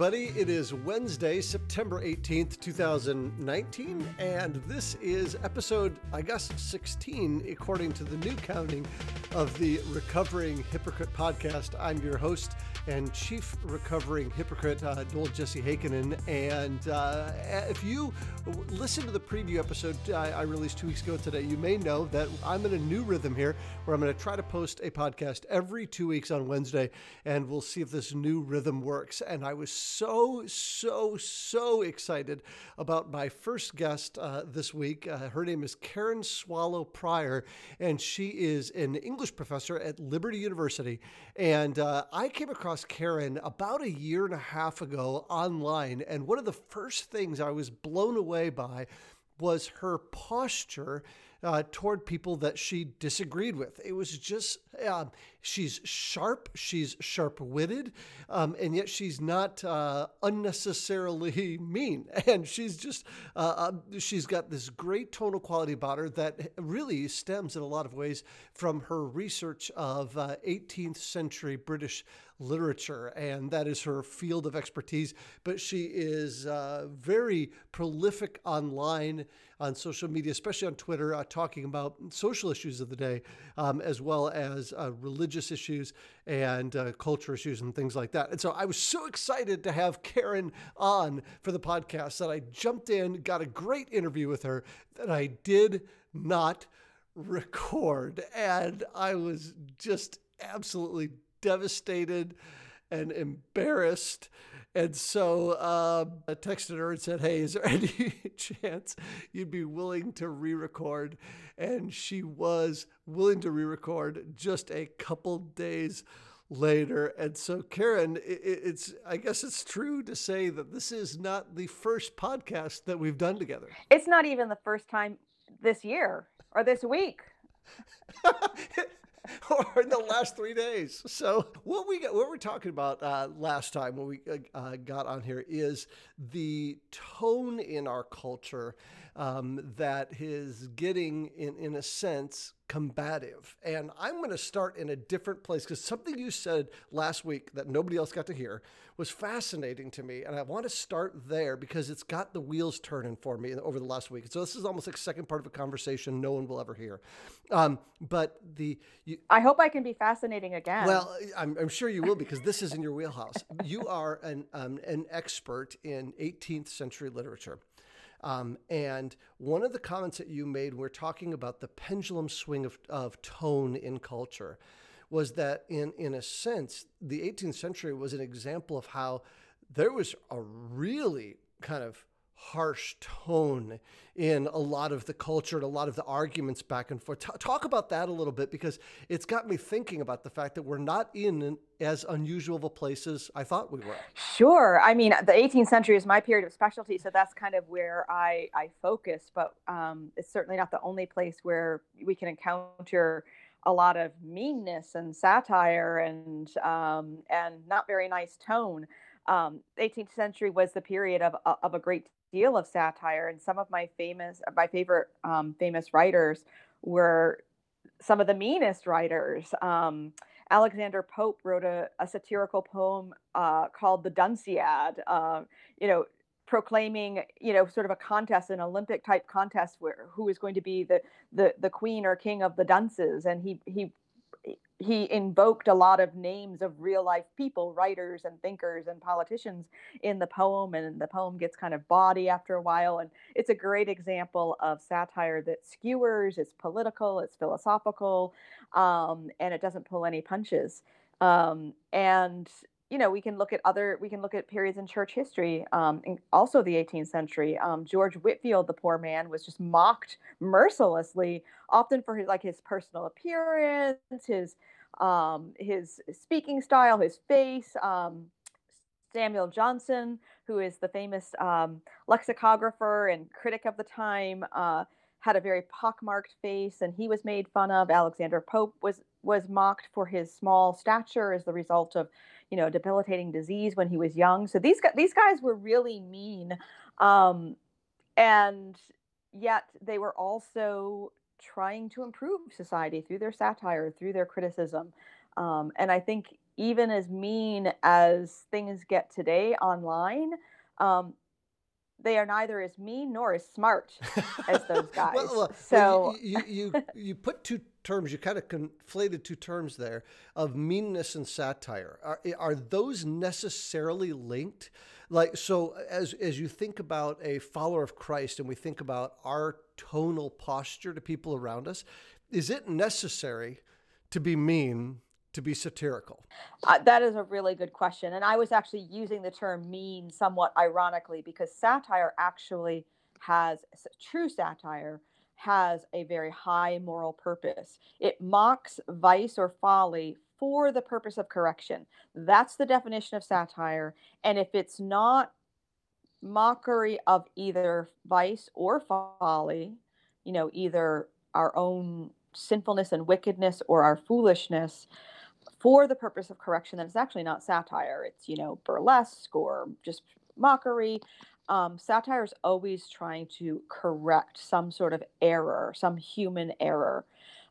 everybody. It is Wednesday, September 18th, 2019, and this is episode, I guess, 16, according to the new counting of the Recovering Hypocrite podcast. I'm your host and chief recovering hypocrite, uh, Noel Jesse Heikkinen. And uh, if you listen to the preview episode I, I released two weeks ago today, you may know that I'm in a new rhythm here where I'm going to try to post a podcast every two weeks on Wednesday, and we'll see if this new rhythm works. And I was so, so, so excited about my first guest uh, this week. Uh, her name is Karen Swallow Prior, and she is an English professor at Liberty University. And uh, I came across Karen about a year and a half ago online, and one of the first things I was blown away by was her posture uh, toward people that she disagreed with. It was just, um, she's sharp, she's sharp witted, um, and yet she's not uh, unnecessarily mean. And she's just, uh, um, she's got this great tonal quality about her that really stems in a lot of ways from her research of 18th uh, century British literature, and that is her field of expertise. But she is uh, very prolific online on social media, especially on Twitter, uh, talking about social issues of the day, um, as well as uh, religious issues and uh, culture issues and things like that. And so I was so excited to have Karen on for the podcast that I jumped in, got a great interview with her that I did not record. And I was just absolutely devastated and embarrassed. And so uh, I texted her and said, Hey, is there any chance you'd be willing to re record? And she was willing to re record just a couple days later. And so, Karen, it's, I guess it's true to say that this is not the first podcast that we've done together. It's not even the first time this year or this week. or in the last three days. So what we got, what we're talking about uh, last time when we uh, uh, got on here is the tone in our culture um, that is getting, in in a sense, combative. And I'm going to start in a different place because something you said last week that nobody else got to hear was fascinating to me. And I want to start there because it's got the wheels turning for me over the last week. So this is almost like a second part of a conversation no one will ever hear. Um, but the. You, I hope I can be fascinating again. Well, I'm, I'm sure you will because this is in your wheelhouse. you are an, um, an expert in 18th century literature. Um, and one of the comments that you made, we're talking about the pendulum swing of, of tone in culture, was that in, in a sense, the 18th century was an example of how there was a really kind of harsh tone in a lot of the culture and a lot of the arguments back and forth. T- talk about that a little bit because it's got me thinking about the fact that we're not in as unusual of a place as I thought we were. Sure. I mean, the 18th century is my period of specialty, so that's kind of where I, I focus, but um, it's certainly not the only place where we can encounter a lot of meanness and satire and um, and not very nice tone. Um, 18th century was the period of, of a great deal of satire, and some of my famous, my favorite um, famous writers were some of the meanest writers. Um, Alexander Pope wrote a, a satirical poem uh, called "The Dunciad." Uh, you know, proclaiming, you know, sort of a contest, an Olympic type contest, where who is going to be the the the queen or king of the dunces, and he he he invoked a lot of names of real life people, writers and thinkers and politicians in the poem, and the poem gets kind of bawdy after a while. And it's a great example of satire that skewers, it's political, it's philosophical, um, and it doesn't pull any punches. Um, and you know, we can look at other, we can look at periods in church history, um, also the 18th century. Um, George Whitefield, the poor man, was just mocked mercilessly, often for his like his personal appearance, his um, his speaking style, his face. Um, Samuel Johnson, who is the famous um, lexicographer and critic of the time, uh, had a very pockmarked face, and he was made fun of. Alexander Pope was was mocked for his small stature as the result of, you know, debilitating disease when he was young. So these these guys were really mean, um, and yet they were also trying to improve society through their satire, through their criticism. Um, and I think even as mean as things get today online, um, they are neither as mean nor as smart as those guys. well, so you, you, you you put two terms. You kind of conflated two terms there of meanness and satire. Are eh, are those necessarily linked? Like so, as as you think about a follower of Christ, and we think about our tonal posture to people around us, is it necessary to be mean to be satirical? Uh, that is a really good question. And I was actually using the term mean somewhat ironically because satire actually has true satire has a very high moral purpose. It mocks vice or folly for the purpose of correction. That's the definition of satire. And if it's not mockery of either vice or folly, you know, either our own sinfulness and wickedness or our foolishness, for the purpose of correction that it's actually not satire. It's you know burlesque or just mockery. Um, satire is always trying to correct some sort of error some human error.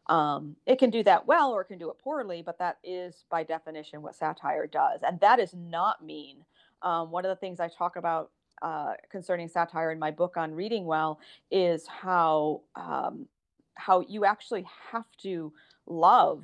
Um, it can do that well or it can do it poorly but that is by definition what satire does. And that is not mean um, one of the things i talk about uh, concerning satire in my book on reading well is how um, how you actually have to love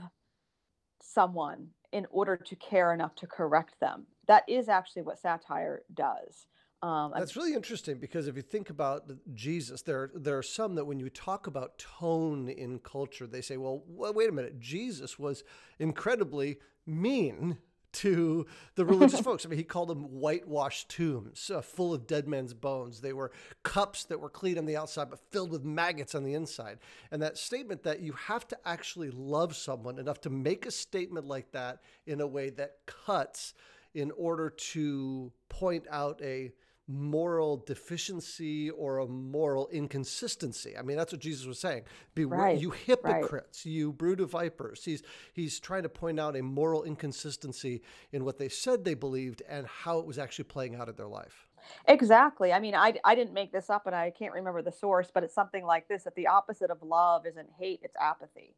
someone in order to care enough to correct them. That is actually what satire does. Um, That's really interesting because if you think about Jesus, there there are some that when you talk about tone in culture, they say, "Well, wait a minute, Jesus was incredibly mean to the religious folks. I mean, he called them whitewashed tombs uh, full of dead men's bones. They were cups that were clean on the outside but filled with maggots on the inside. And that statement that you have to actually love someone enough to make a statement like that in a way that cuts in order to point out a moral deficiency or a moral inconsistency. I mean, that's what Jesus was saying. Be right, you hypocrites, right. you brood of vipers. He's he's trying to point out a moral inconsistency in what they said they believed and how it was actually playing out in their life. Exactly. I mean, I, I didn't make this up and I can't remember the source, but it's something like this that the opposite of love isn't hate, it's apathy.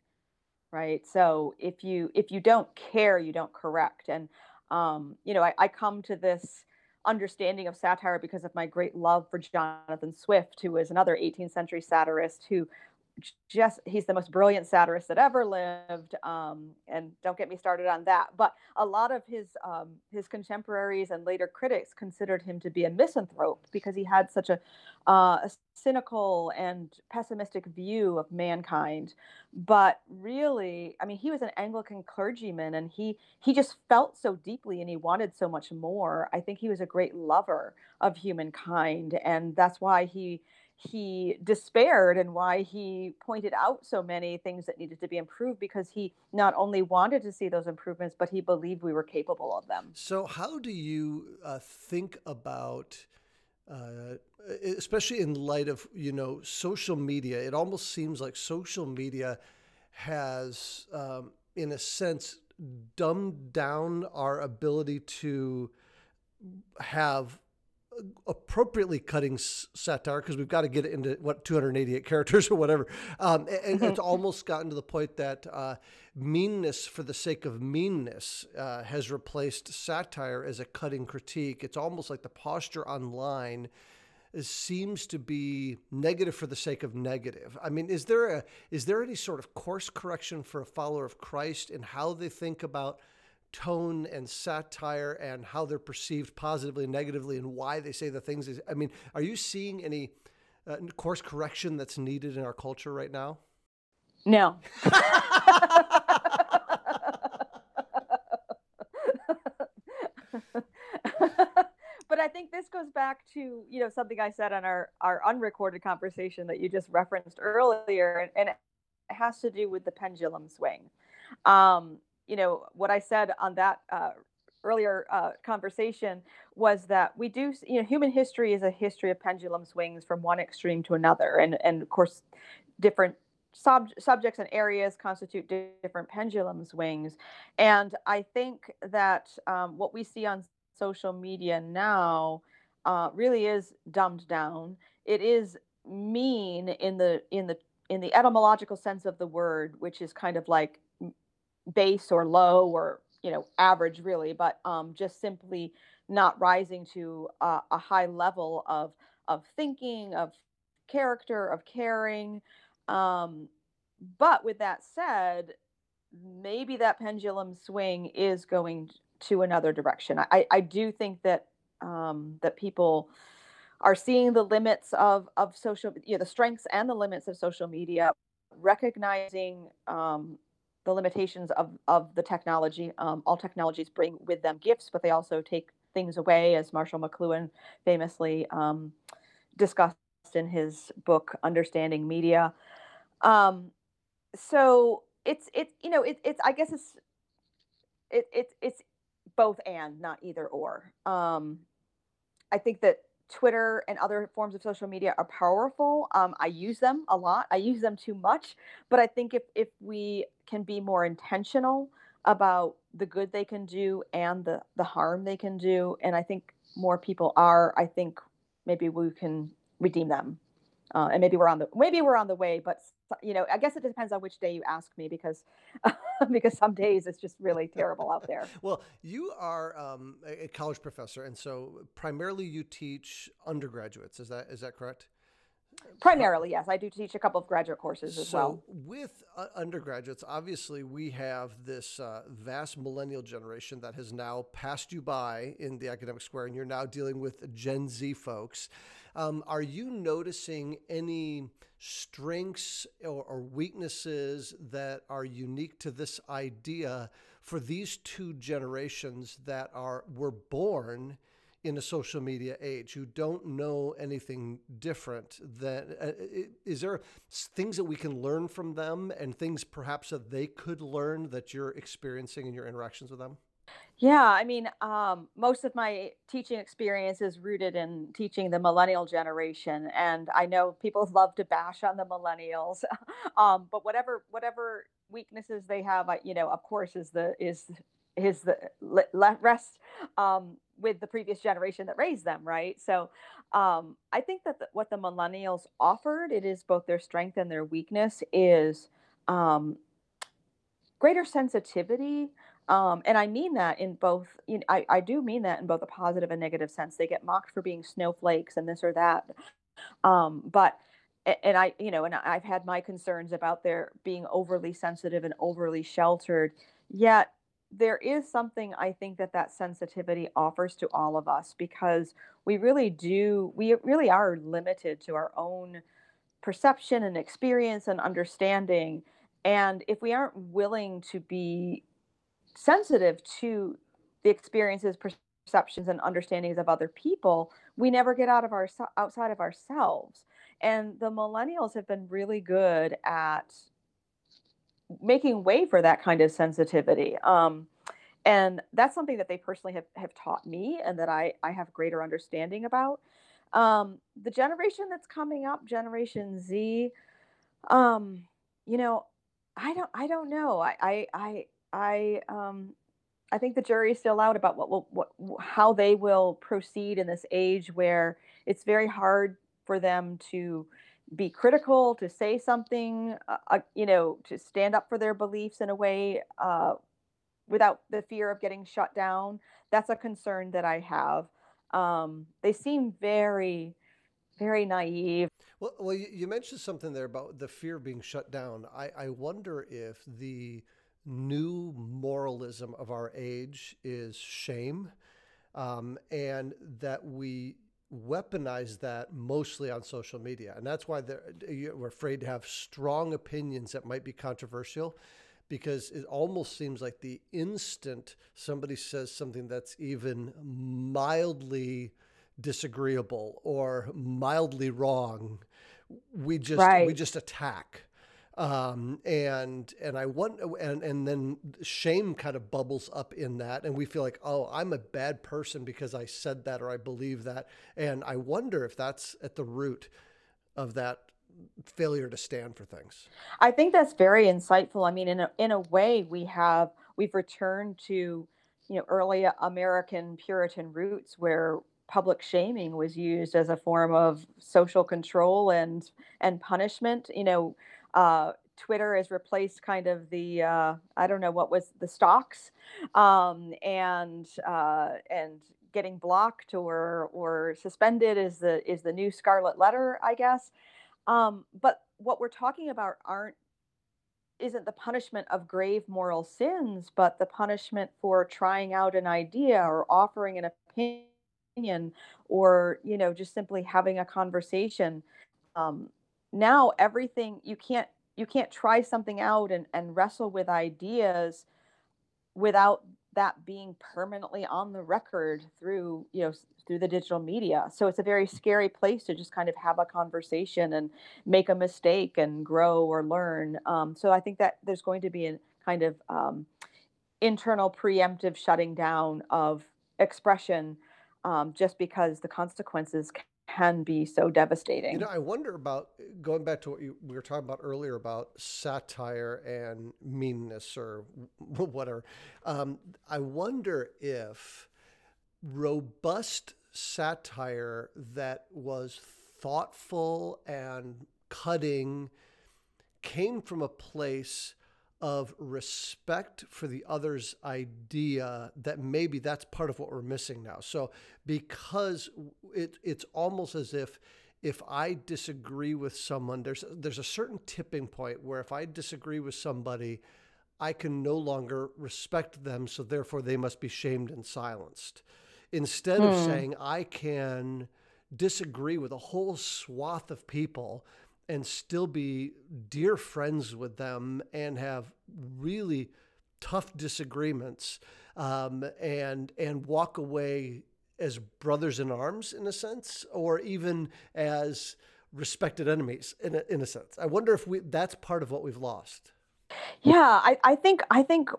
Right. So if you if you don't care, you don't correct. And um, you know, I, I come to this understanding of satire because of my great love for Jonathan Swift, who is another 18th century satirist who just he's the most brilliant satirist that ever lived um, and don't get me started on that but a lot of his um, his contemporaries and later critics considered him to be a misanthrope because he had such a, uh, a cynical and pessimistic view of mankind but really i mean he was an anglican clergyman and he he just felt so deeply and he wanted so much more. I think he was a great lover of humankind and that's why he he despaired and why he pointed out so many things that needed to be improved because he not only wanted to see those improvements, but he believed we were capable of them. So, how do you uh, think about? Uh, especially in light of you know social media, it almost seems like social media has, um, in a sense, dumbed down our ability to have appropriately cutting satire because we've got to get it into what 288 characters or whatever. Um, and, it's almost gotten to the point that uh, meanness for the sake of meanness uh, has replaced satire as a cutting critique. It's almost like the posture online is, seems to be negative for the sake of negative. I mean is there a is there any sort of course correction for a follower of christ in how they think about tone and satire and how they're perceived positively and negatively and why they say the things. I mean, are you seeing any uh, course correction that's needed in our culture right now? No. but I think this goes back to you know something I said on our our unrecorded conversation that you just referenced earlier, and, and it has to do with the pendulum swing. Um, you know, what I said on that uh, earlier uh, conversation was that we do, you know, human history is a history of pendulum swings from one extreme to another, and and of course, different sub- subjects and areas constitute different pendulum swings, and I think that um, what we see on social media now uh, really is dumbed down. It is mean in the in the in the etymological sense of the word, which is kind of like base or low or you know average really but um, just simply not rising to uh, a high level of of thinking of character of caring um, but with that said maybe that pendulum swing is going to another direction. I, I do think that um, that people are seeing the limits of of social you know the strengths and the limits of social media recognizing um, the limitations of, of the technology. Um, all technologies bring with them gifts, but they also take things away, as Marshall McLuhan famously um, discussed in his book Understanding Media. Um, so it's it's you know it, it's I guess it's it, it it's both and not either or. Um, I think that Twitter and other forms of social media are powerful. Um, I use them a lot. I use them too much, but I think if if we can be more intentional about the good they can do and the the harm they can do, and I think more people are, I think maybe we can redeem them, uh, and maybe we're on the maybe we're on the way. But you know, I guess it depends on which day you ask me because because some days it's just really terrible out there. well, you are um, a college professor, and so primarily you teach undergraduates. Is that is that correct? Primarily, yes. I do teach a couple of graduate courses as so well. with uh, undergraduates, obviously, we have this uh, vast millennial generation that has now passed you by in the academic square, and you're now dealing with Gen Z folks. Um, are you noticing any strengths or, or weaknesses that are unique to this idea for these two generations that are were born in a social media age who don't know anything different than uh, is there things that we can learn from them and things perhaps that they could learn that you're experiencing in your interactions with them yeah, I mean, um, most of my teaching experience is rooted in teaching the millennial generation, and I know people love to bash on the millennials, um, but whatever whatever weaknesses they have, you know, of course, is the is is the le- rest um, with the previous generation that raised them, right? So, um, I think that the, what the millennials offered, it is both their strength and their weakness, is um, greater sensitivity um, and I mean that in both, you know, I, I do mean that in both a positive and negative sense. They get mocked for being snowflakes and this or that. Um, but, and I, you know, and I've had my concerns about their being overly sensitive and overly sheltered. Yet there is something I think that that sensitivity offers to all of us because we really do, we really are limited to our own perception and experience and understanding. And if we aren't willing to be sensitive to the experiences, perceptions, and understandings of other people, we never get out of our outside of ourselves. And the millennials have been really good at making way for that kind of sensitivity. Um, and that's something that they personally have, have taught me and that I, I have greater understanding about. Um, the generation that's coming up, Generation Z, um, you know, I don't I don't know. I I I I um, I think the jury is still out about what will what how they will proceed in this age where it's very hard for them to be critical, to say something, uh, uh, you know, to stand up for their beliefs in a way uh, without the fear of getting shut down. That's a concern that I have. Um, they seem very, very naive. Well, well, you mentioned something there about the fear of being shut down. I, I wonder if the new moralism of our age is shame, um, and that we weaponize that mostly on social media. And that's why we're afraid to have strong opinions that might be controversial because it almost seems like the instant somebody says something that's even mildly disagreeable or mildly wrong, we just right. we just attack um, and and I want and and then shame kind of bubbles up in that, and we feel like, oh, I'm a bad person because I said that or I believe that, and I wonder if that's at the root of that failure to stand for things. I think that's very insightful. I mean, in a in a way, we have we've returned to you know early American Puritan roots where public shaming was used as a form of social control and and punishment. You know uh, Twitter has replaced kind of the uh, I don't know what was the stocks, um, and uh, and getting blocked or or suspended is the is the new scarlet letter, I guess. Um, but what we're talking about aren't isn't the punishment of grave moral sins, but the punishment for trying out an idea or offering an opinion or you know just simply having a conversation. Um, now everything you can't you can't try something out and, and wrestle with ideas without that being permanently on the record through you know through the digital media. So it's a very scary place to just kind of have a conversation and make a mistake and grow or learn. Um, so i think that there's going to be a kind of um, internal preemptive shutting down of expression um, just because the consequences can be so devastating. You know, I wonder about going back to what you, we were talking about earlier about satire and meanness or whatever. Um, I wonder if robust satire that was thoughtful and cutting came from a place of respect for the other's idea that maybe that's part of what we're missing now. So because it it's almost as if if I disagree with someone, there's there's a certain tipping point where if I disagree with somebody, I can no longer respect them, so therefore they must be shamed and silenced. Instead of hmm. saying I can disagree with a whole swath of people and still be dear friends with them and have really tough disagreements um, and and walk away as brothers in arms in a sense or even as respected enemies in a, in a sense. I wonder if we that's part of what we've lost. Yeah I, I think i think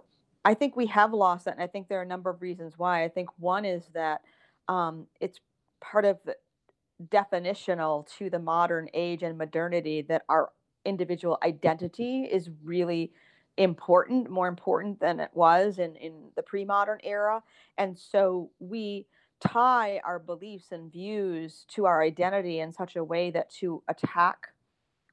i think we have lost that and i think there are a number of reasons why. I think one is that um, it's part of definitional to the modern age and modernity that our individual identity is really important, more important than it was in, in the pre modern era. And so we tie our beliefs and views to our identity in such a way that to attack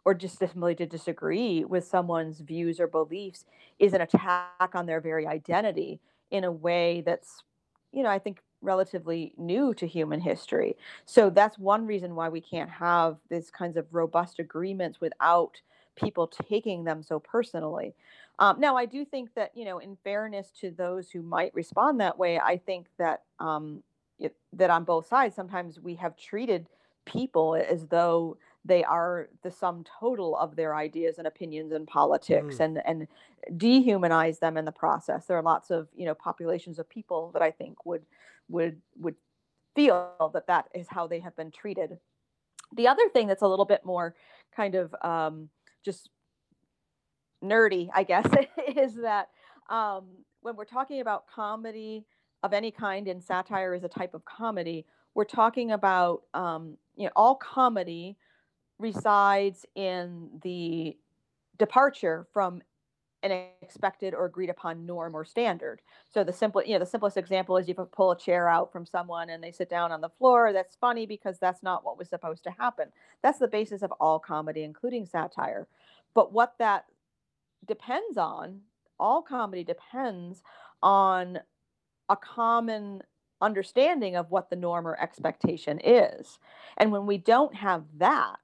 or just simply to disagree with someone's views or beliefs is an attack on their very identity in a way that's, you know, I think relatively new to human history. So that's one reason why we can't have these kinds of robust agreements without people taking them so personally. Um, now, I do think that, you know, in fairness to those who might respond that way, I think that um, it, that on both sides, sometimes we have treated people as though they are the sum total of their ideas and opinions and politics mm. and and dehumanize them in the process there are lots of you know populations of people that i think would would would feel that that is how they have been treated. The other thing that's a little bit more kind of um, just nerdy, I guess, is that um, when we're talking about comedy of any kind, and satire is a type of comedy, we're talking about um, you know all comedy resides in the departure from an expected or agreed upon norm or standard. So the simple, you know, the simplest example is you pull a chair out from someone and they sit down on the floor. That's funny because that's not what was supposed to happen. That's the basis of all comedy, including satire. But what that depends on, all comedy depends on a common understanding of what the norm or expectation is. And when we don't have that,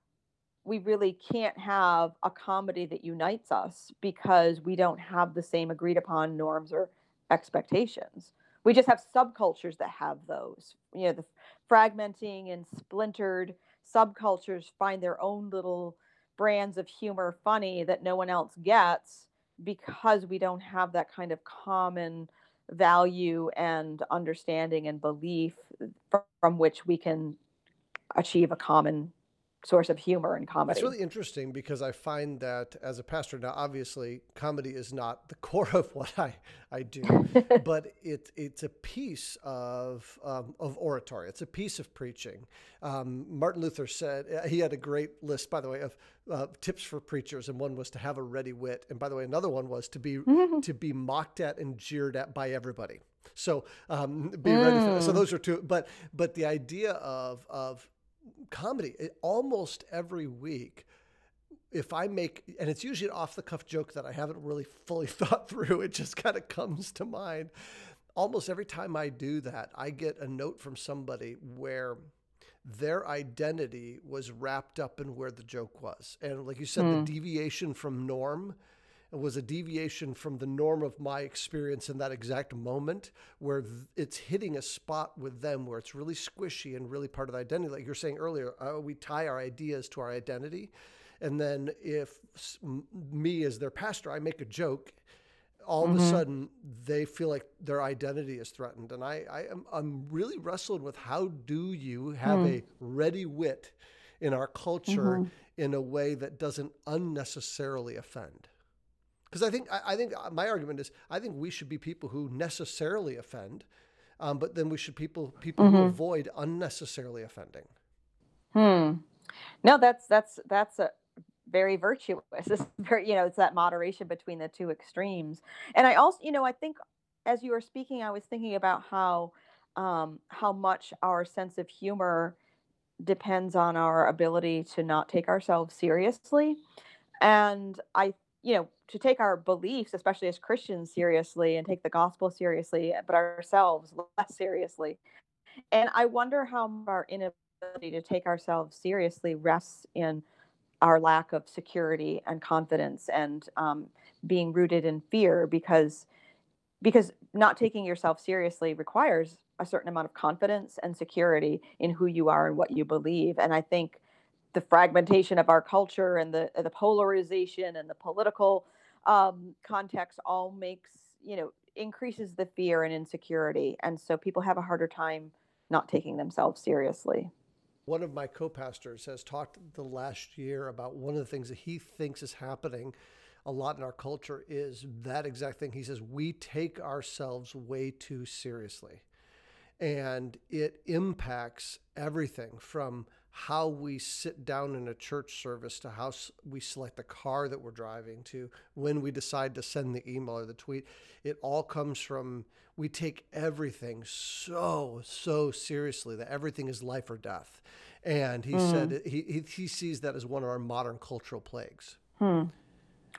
we really can't have a comedy that unites us because we don't have the same agreed upon norms or expectations. We just have subcultures that have those. You know, the fragmenting and splintered subcultures find their own little brands of humor funny that no one else gets because we don't have that kind of common value and understanding and belief from which we can achieve a common source of humor and comedy. It's really interesting because I find that as a pastor now, obviously, comedy is not the core of what I, I do, but it it's a piece of um, of oratory. It's a piece of preaching. Um, Martin Luther said uh, he had a great list, by the way, of uh, tips for preachers, and one was to have a ready wit, and by the way, another one was to be to be mocked at and jeered at by everybody. So um, be mm. ready for that. So those are two. But but the idea of of comedy it, almost every week if I make, and it's usually an off the cuff joke that I haven't really fully thought through, it just kind of comes to mind. Almost every time I do that, I get a note from somebody where their identity was wrapped up in where the joke was. And like you said, mm. the hmm. deviation from norm was a deviation from the norm of my experience in that exact moment where it's hitting a spot with them where it's really squishy and really part of the identity. Like you're saying earlier, uh, we tie our ideas to our identity. And then if me as their pastor, I make a joke, all mm-hmm. of a mm-hmm. sudden they feel like their identity is threatened. And I, I am I'm really wrestling with how do you have mm. a ready wit in our culture mm-hmm. in a way that doesn't unnecessarily offend because I think I, I, think uh, my argument is I think we should be people who necessarily offend, um, but then we should people people mm-hmm. who avoid unnecessarily offending. Hmm. No, that's that's that's a very virtuous. It's very you know it's that moderation between the two extremes. And I also you know I think as you were speaking, I was thinking about how um, how much our sense of humor depends on our ability to not take ourselves seriously. And I you know, to take our beliefs, especially as Christians, seriously and take the gospel seriously, but ourselves less seriously. And I wonder how our inability to take ourselves seriously rests in our lack of security and confidence and um, being rooted in fear because because not taking yourself seriously requires a certain amount of confidence and security in who you are and what you believe and i think the fragmentation of our culture and the the polarization and the political um, context all makes you know increases the fear and insecurity, and so people have a harder time not taking themselves seriously. One of my co-pastors has talked the last year about one of the things that he thinks is happening a lot in our culture is that exact thing. He says we take ourselves way too seriously. And it impacts everything from how we sit down in a church service to how we select the car that we're driving to when we decide to send the email or the tweet it all comes from we take everything so so seriously that everything is life or death and he mm. said he, he sees that as one of our modern cultural plagues hmm.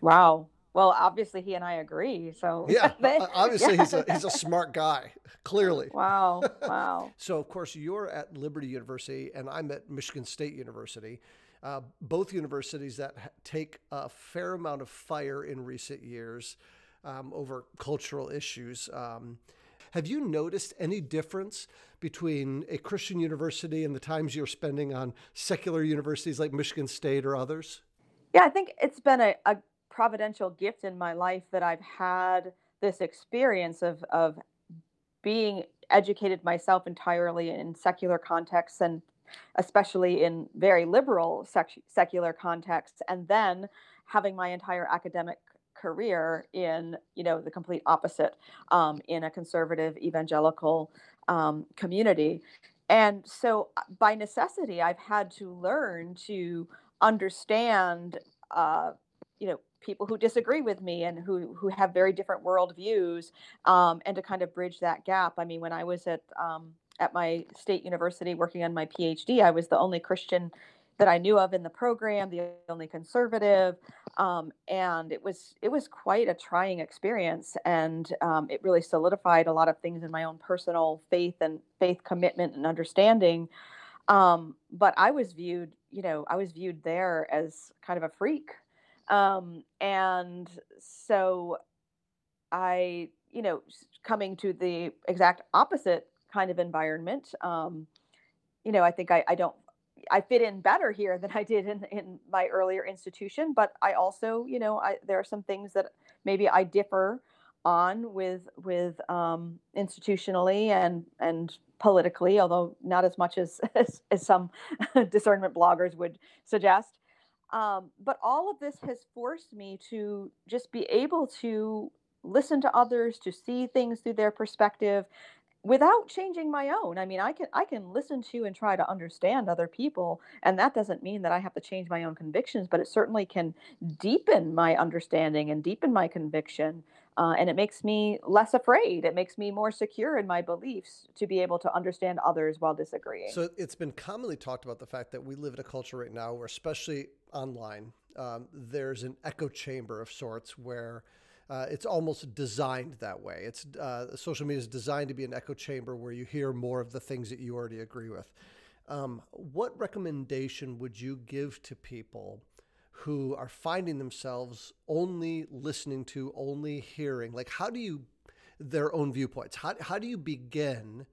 wow well, obviously he and I agree. So yeah, obviously yeah. he's a he's a smart guy, clearly. Wow, wow. so of course you're at Liberty University, and I'm at Michigan State University. Uh, both universities that take a fair amount of fire in recent years um, over cultural issues. Um, have you noticed any difference between a Christian university and the times you're spending on secular universities like Michigan State or others? Yeah, I think it's been a, a providential gift in my life that I've had this experience of of being educated myself entirely in secular contexts and especially in very liberal sec- secular contexts and then having my entire academic career in you know the complete opposite um, in a conservative evangelical um, community. And so uh, by necessity i've had to learn to understand uh, you know people who disagree with me and who who have very different worldviews, um, and to kind of bridge that gap. I mean, when I was at um, at my state university working on my PhD, I was the only Christian that I knew of in the program, the only conservative, um, and it was it was quite a trying experience, and um, it really solidified a lot of things in my own personal faith and faith commitment and understanding. Um, but I was viewed, you know, I was viewed there as kind of a freak, um, and so I, you know, coming to the exact opposite kind of environment, um, you know, I think I, I don't, I fit in better here than I did in, in my earlier institution, but I also, you know, I, there are some things that maybe I differ on with with um, institutionally and and politically, although not as much as as, as some discernment bloggers would suggest. Um, but all of this has forced me to just be able to listen to others, to see things through their perspective without changing my own. I mean, I can I can listen to and try to understand other people, and that doesn't mean that I have to change my own convictions, but it certainly can deepen my understanding and deepen my conviction. Uh, and it makes me less afraid. It makes me more secure in my beliefs to be able to understand others while disagreeing. So it's been commonly talked about the fact that we live in a culture right now where, especially online, um, there's an echo chamber of sorts where uh, it's almost designed that way. It's uh, social media is designed to be an echo chamber where you hear more of the things that you already agree with. Um, what recommendation would you give to people who are finding themselves only listening to, only hearing? Like, how do you their own viewpoints? How how do you begin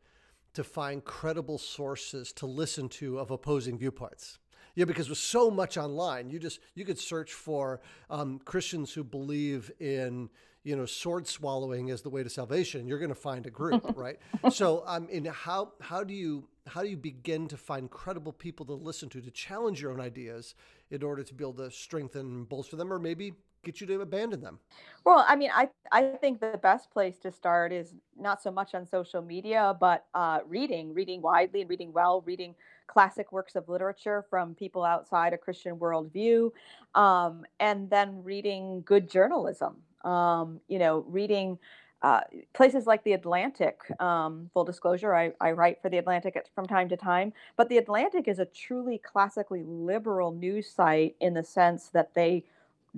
to find credible sources to listen to of opposing viewpoints? Yeah, because with so much online, you just you could search for um, Christians who believe in you know sword swallowing as the way to salvation. You're going to find a group, right? So, I um, in how how do you how do you begin to find credible people to listen to to challenge your own ideas in order to be able to strengthen and bolster them, or maybe get you to abandon them? Well, I mean, I I think the best place to start is not so much on social media, but uh, reading, reading widely and reading well, reading classic works of literature from people outside a Christian worldview, um, and then reading good journalism. Um, you know, reading uh, places like the Atlantic. Um, full disclosure, I, I, write for the Atlantic from time to time, but the Atlantic is a truly classically liberal news site in the sense that they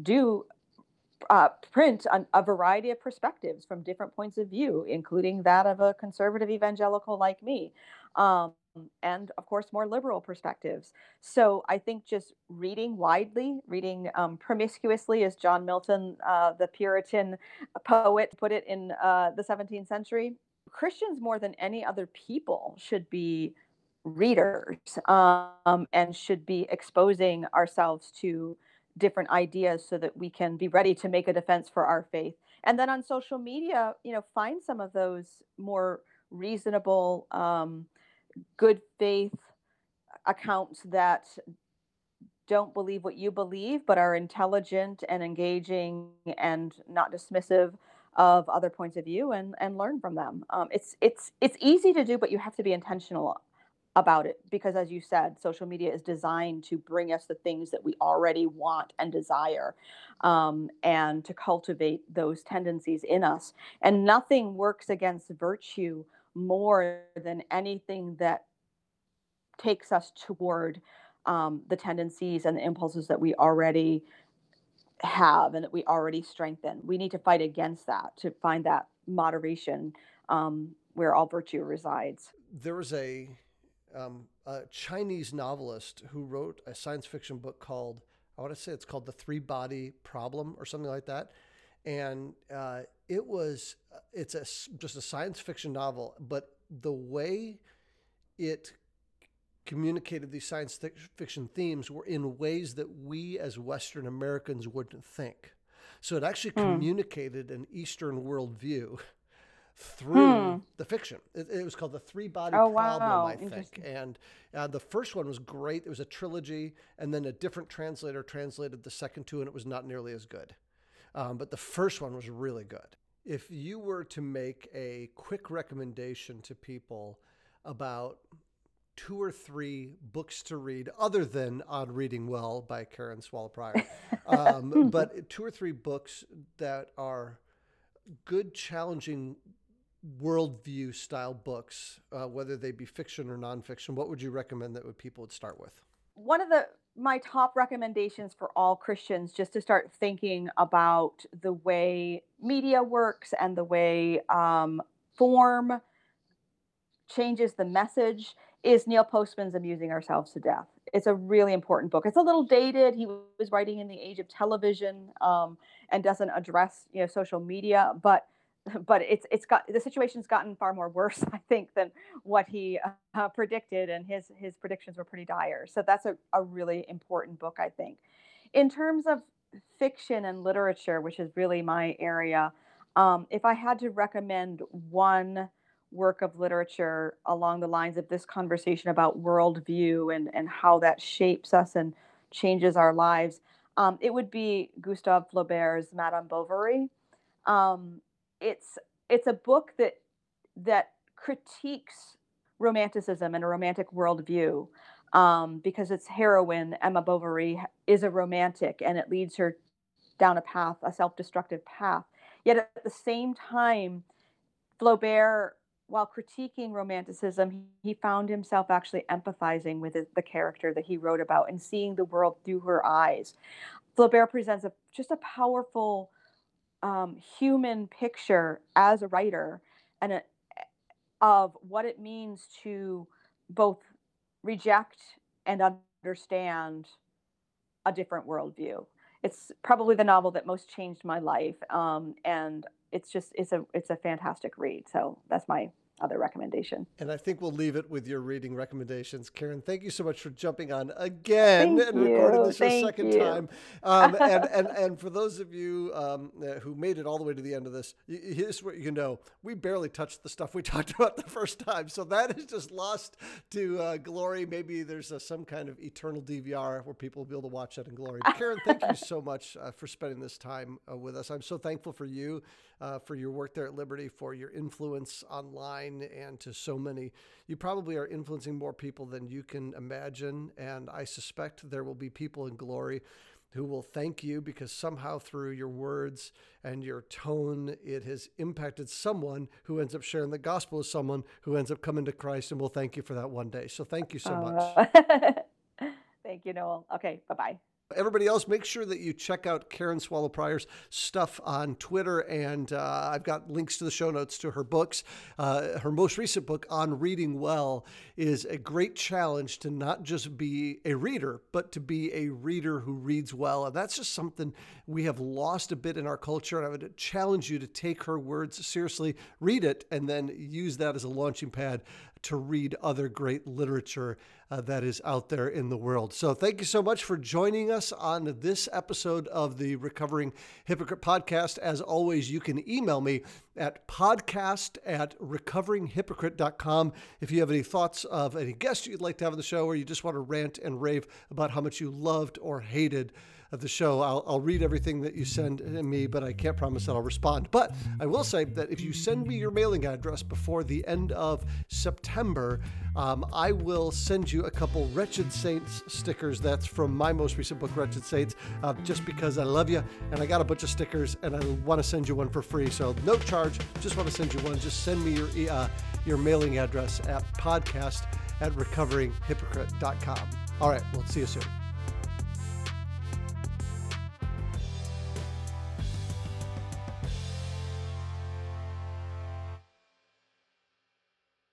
do uh, print a, a, variety of perspectives from different points of view, including that of a conservative evangelical like me. Um, and of course, more liberal perspectives. So I think just reading widely, reading um, promiscuously, as John Milton, uh, the Puritan poet, put it in uh, the 17th century, Christians more than any other people should be readers um, and should be exposing ourselves to different ideas so that we can be ready to make a defense for our faith. And then on social media, you know, find some of those more reasonable, um, good faith accounts that don't believe what you believe, but are intelligent and engaging and not dismissive of other points of view and and learn from them. Um, it's it's it's easy to do, but you have to be intentional about it because as you said social media is designed to bring us the things that we already want and desire um, and to cultivate those tendencies in us and nothing works against virtue more than anything that takes us toward um, the tendencies and the impulses that we already have and that we already strengthen we need to fight against that to find that moderation um, where all virtue resides there was a um, a Chinese novelist who wrote a science fiction book called, I want to say it's called The Three Body Problem or something like that. And uh, it was, it's a, just a science fiction novel, but the way it communicated these science fiction themes were in ways that we as Western Americans wouldn't think. So it actually mm. communicated an Eastern worldview through hmm. the fiction. It, it, was called The Three Body oh, Problem, wow. I think. And uh, the first one was great. It was a trilogy, and then a different translator translated the second two, and it was not nearly as good. Um, but the first one was really good. If you were to make a quick recommendation to people about two or three books to read, other than On Reading Well by Karen Swallow Prior, um, but two or three books that are good, challenging worldview style books, uh, whether they be fiction or nonfiction, what would you recommend that people would start with? One of the my top recommendations for all Christians, just to start thinking about the way media works and the way um, form changes the message, is Neil Postman's "Amusing Ourselves to Death." It's a really important book. It's a little dated. He was writing in the age of television um, and doesn't address you know social media, but but it's it's got the situation's gotten far more worse, I think, than what he uh, predicted, and his his predictions were pretty dire. So that's a, a really important book, I think. In terms of fiction and literature, which is really my area, um, if I had to recommend one work of literature along the lines of this conversation about worldview and and how that shapes us and changes our lives, um, it would be Gustave Flaubert's Madame Bovary. Um, it's it's a book that that critiques romanticism and a romantic worldview um, because its heroine Emma Bovary is a romantic and it leads her down a path, a self-destructive path. Yet at the same time, Flaubert, while critiquing romanticism, he found himself actually empathizing with the character that he wrote about and seeing the world through her eyes Flaubert presents a just a powerful um, human picture as a writer and a, of what it means to both reject and understand a different worldview. It's probably the novel that most changed my life, um, and it's just it's a it's a fantastic read. So that's my other recommendation. And I think we'll leave it with your reading recommendations. Karen, thank you so much for jumping on again thank and recording this a second you. time. Um, and, and, and for those of you um, uh, who made it all the way to the end of this, here's what you know. We barely touched the stuff we talked about the first time. So that is just lost to uh, glory. Maybe there's a, some kind of eternal DVR where people will be able to watch that in glory. But Karen, thank you so much uh, for spending this time uh, with us. I'm so thankful for you, uh, for your work there at Liberty, for your influence online and to so many. You probably are influencing more people than you can imagine. And I suspect there will be people in glory who will thank you because somehow through your words and your tone, it has impacted someone who ends up sharing the gospel with someone who ends up coming to Christ and will thank you for that one day. So thank you so much. Uh, thank you, Noel. Okay, bye bye. Everybody else, make sure that you check out Karen Swallow Prior's stuff on Twitter. And uh, I've got links to the show notes to her books. Uh, her most recent book, On Reading Well, is a great challenge to not just be a reader, but to be a reader who reads well. And that's just something we have lost a bit in our culture. And I would challenge you to take her words seriously, read it, and then use that as a launching pad to read other great literature uh, that is out there in the world. So, thank you so much for joining us on this episode of the Recovering Hypocrite podcast. As always, you can email me at podcast at recoveringhypocrite.com if you have any thoughts of any guest you'd like to have on the show or you just want to rant and rave about how much you loved or hated of the show. I'll, I'll read everything that you send me, but I can't promise that I'll respond. But I will say that if you send me your mailing address before the end of September, um, I will send you a couple Wretched Saints stickers. That's from my most recent book, Wretched Saints, uh, just because I love you and I got a bunch of stickers and I want to send you one for free. So no charge, just want to send you one. Just send me your, uh, your mailing address at podcast at recoveringhypocrite.com. All right, we'll see you soon.